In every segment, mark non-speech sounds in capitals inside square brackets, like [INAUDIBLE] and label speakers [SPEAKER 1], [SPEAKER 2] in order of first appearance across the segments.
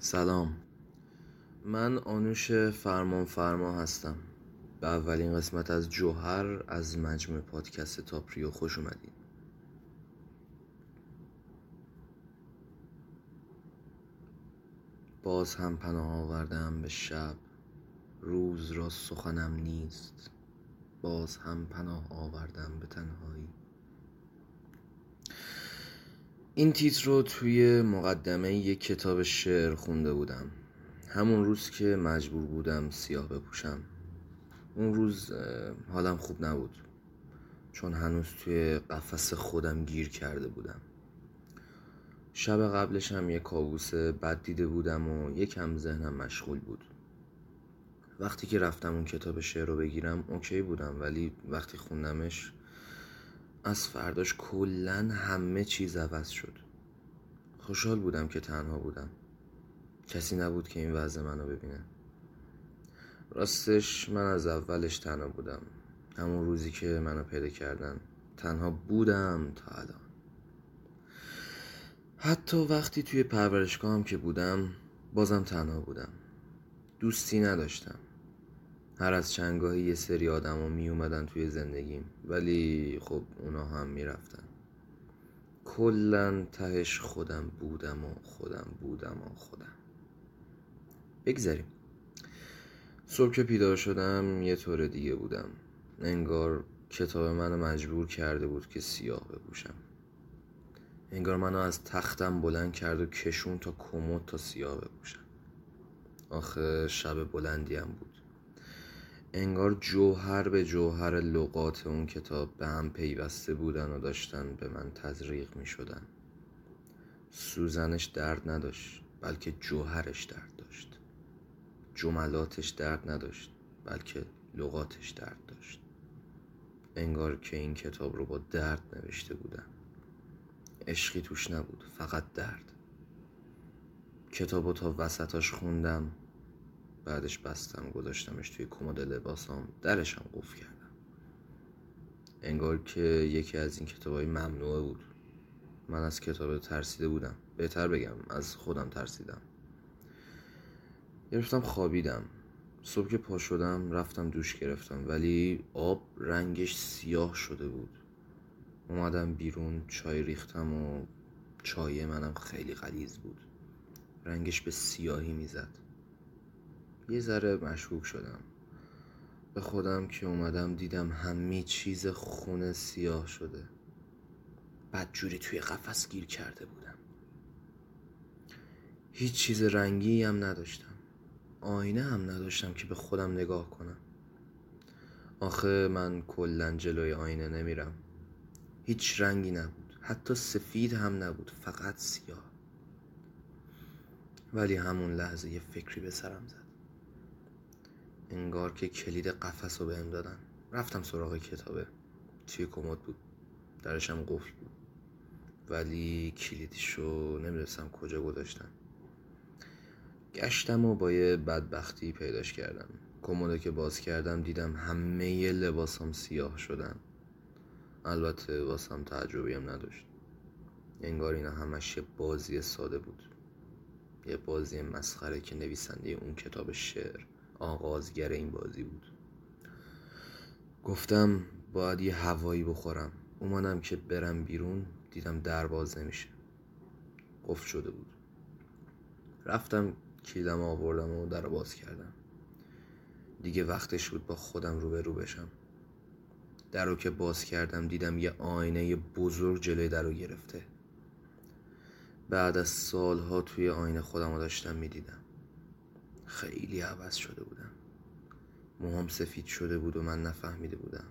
[SPEAKER 1] سلام. من آنوش فرمان فرما هستم. به اولین قسمت از جوهر از مجموع پادکست تاپریو خوش اومدین. باز هم پناه آوردم به شب. روز را سخنم نیست. باز هم پناه آوردم به تنهایی. این تیتر رو توی مقدمه یک کتاب شعر خونده بودم. همون روز که مجبور بودم سیاه بپوشم. اون روز حالم خوب نبود. چون هنوز توی قفس خودم گیر کرده بودم. شب قبلش هم یه کابوس بد دیده بودم و یکم ذهنم مشغول بود. وقتی که رفتم اون کتاب شعر رو بگیرم اوکی بودم ولی وقتی خوندمش از فرداش کلا همه چیز عوض شد. خوشحال بودم که تنها بودم. کسی نبود که این وضع منو ببینه. راستش من از اولش تنها بودم. همون روزی که منو پیدا کردن. تنها بودم تا الان. حتی وقتی توی پرورشگاه هم که بودم بازم تنها بودم. دوستی نداشتم. هر از چنگاهی یه سری آدم می اومدن توی زندگیم. ولی خب اونا هم می‌رفتن. کلا تهش خودم بودم و خودم بودم و خودم. بگذاریم. صبح که بیدار شدم یه طور دیگه بودم. انگار کتاب منو مجبور کرده بود که سیاه بپوشم. انگار منو از تختم بلند کرد و کشون تا کمد تا سیاه بپوشم. آخه شب بلندی هم بود. انگار جوهر به جوهر لغات اون کتاب به هم پیوسته بودن و داشتن به من تزریق می شدن. سوزنش درد نداشت بلکه جوهرش درد داشت. جملاتش درد نداشت بلکه لغاتش درد داشت. انگار که این کتاب رو با درد نوشته بودن. عشقی توش نبود فقط درد. کتاب تا وسطاش خوندم بعدش بستم گذاشتمش توی کمد لباسام درشم قفل کردم. انگار که یکی از این کتابای ممنوعه بود. من از کتاب ترسیده بودم. بهتر بگم از خودم ترسیدم. گرفتم خوابیدم. صبح که پا شدم رفتم دوش گرفتم. ولی آب رنگش سیاه شده بود. اومدم بیرون چای ریختم و چای منم خیلی غلیز بود. رنگش به سیاهی می‌زد. یه ذره مشکوک شدم. به خودم که اومدم دیدم همه چیز خونه سیاه شده. جوری توی قفس گیر کرده بودم. هیچ چیز رنگی هم نداشتم. آینه هم نداشتم که به خودم نگاه کنم. آخه من کلا جلوی آینه نمیرم. هیچ رنگی نبود. حتی سفید هم نبود. فقط سیاه. ولی همون لحظه یه فکری به سرم زد. انگار که کلید قفس رو بهم دادن. رفتم سراغ کتابه. توی کمد بود. درشم قفل بود. ولی کلیدشو نمی‌دونستم کجا گذاشتم. گشتم و با یه بدبختی پیداش کردم. کموده که باز کردم دیدم همه لباسام سیاه شدن. البته واسم تعجبی هم نداشت. انگار اینا همش یه بازی ساده بود. یه بازی مسخره که نویسنده اون کتاب شعر. آغازگر این بازی بود. گفتم باید یه هوایی بخورم. اومدم که برم بیرون دیدم در باز نمیشه. قفل شده بود. رفتم کلیدم آوردم و در باز کردم. دیگه وقتش بود با خودم روبرو بشم. در رو که باز کردم دیدم یه آینه بزرگ جلوی در رو گرفته. بعد از سالها توی آینه خودم رو داشتم می‌دیدم. خیلی عوض شده بودم موهام سفید شده بود و من نفهمیده بودم.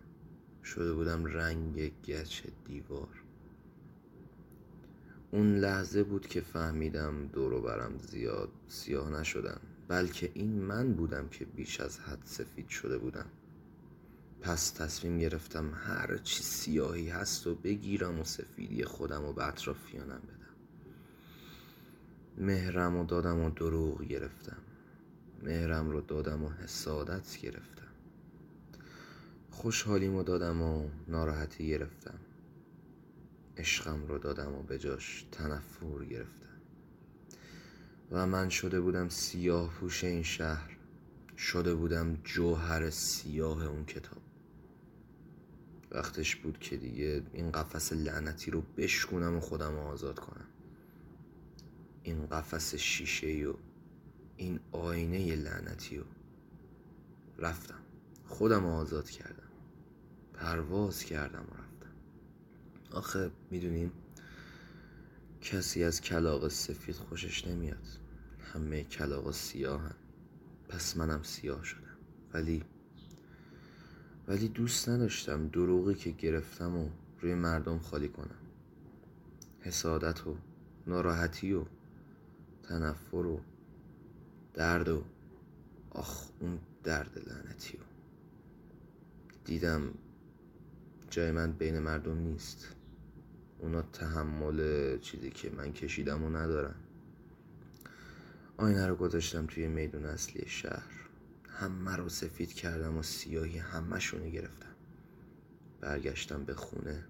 [SPEAKER 1] شده بودم رنگ گچ دیوار. اون لحظه بود که فهمیدم دورو برم زیاد سیاه نشدن بلکه این من بودم که بیش از حد سفید شده بودم. پس تصمیم گرفتم هر چی سیاهی هست و بگیرم و سفیدی خودم و به اطرافیانم بدم. مهرم و دادم و دروغ گرفتم. مهرم رو دادم و حسادت گرفتم. خوشحالیم رو دادم و ناراحتی گرفتم. عشقم رو دادم و به جاش تنفر گرفتم. و من شده بودم سیاه پوش این شهر. شده بودم جوهر سیاه اون کتاب. وقتش بود که دیگه این قفس لعنتی رو بشکنم و خودم رو آزاد کنم. این قفس شیشه و این آینه لعنتی رو. رفتم. خودم آزاد کردم. پرواز کردم و رفتم. آخه می‌دونین کسی از کلاق سفید خوشش نمیاد. همه کلاق سیاهن. پس منم سیاه شدم. ولی ولی دوست نداشتم دروغی که گرفتم و روی مردم خالی کنم. حسادت و ناراحتی و تنفر و درد و آخ اون درد لعنتی و دیدم جای من بین مردم نیست. اونا تحمل چیزی که من کشیدم و ندارن. آینه رو گذاشتم توی میدون اصلی شهر. همه رو سفید کردم و سیاهی همه گرفتم. برگشتم به خونه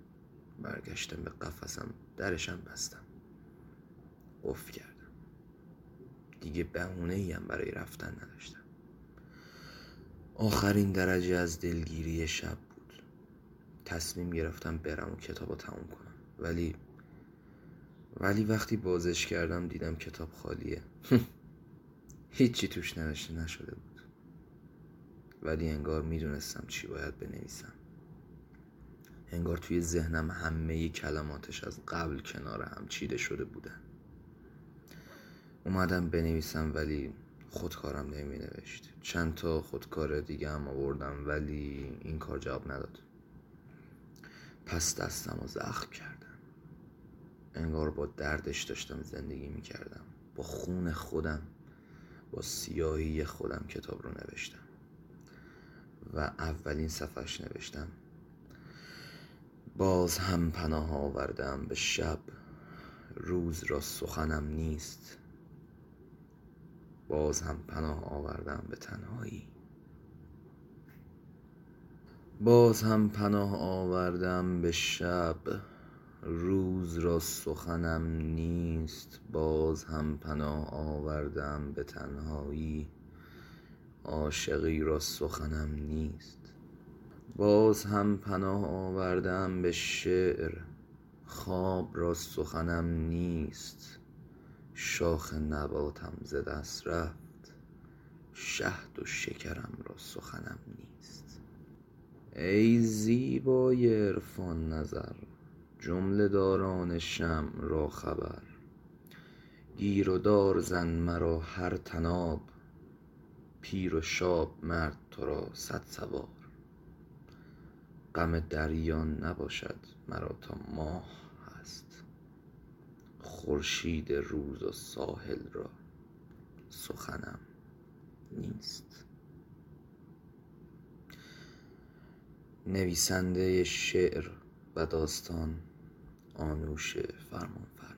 [SPEAKER 1] برگشتم به قفسم درشم بستم. قفل کردم دیگه بهونه ایم برای رفتن نداشتم. آخرین درجه از دلگیری شب بود. تصمیم گرفتم برم و کتاب رو تموم کنم. ولی ولی وقتی بازش کردم دیدم کتاب خالیه. [LAUGHS] هیچی توش نوشته نشده بود. ولی انگار می‌دونستم چی باید بنویسم. انگار توی ذهنم همه کلماتش از قبل کنار هم چیده شده بودن. اومدم بنویسم ولی خودکارم نمی نوشت چند تا خودکار دیگه هم آوردم ولی این کار جواب نداد. پس دستم رو زخم کردم. انگار با دردش داشتم زندگی می کردم با خون خودم با سیاهی خودم کتاب رو نوشتم. و اولین صفحش نوشتم. باز هم پناه آوردم به شب. روز را سخنم نیست. باز هم پناه آوردم به تنهایی. باز هم پناه آوردم به شب. روز را سخنم نیست. باز هم پناه آوردم به تنهایی. عاشقی را سخنم نیست. باز هم پناه آوردم به شعر. خواب را سخنم نیست. شاخ نباتم ز دست رفت. شهد و شکرم را سخنم نیست. ای زیبای عرفان نظر جمله داران شمع را خبر. گیر و دار زن مرا هر طناب پیر و شاب مرد تو را صد سوار. غم دریا نباشد مرا تا ماه. خورشید روز و ساحل را. سخنم نیست. نویسنده شعر و داستان آنوش فرمانفر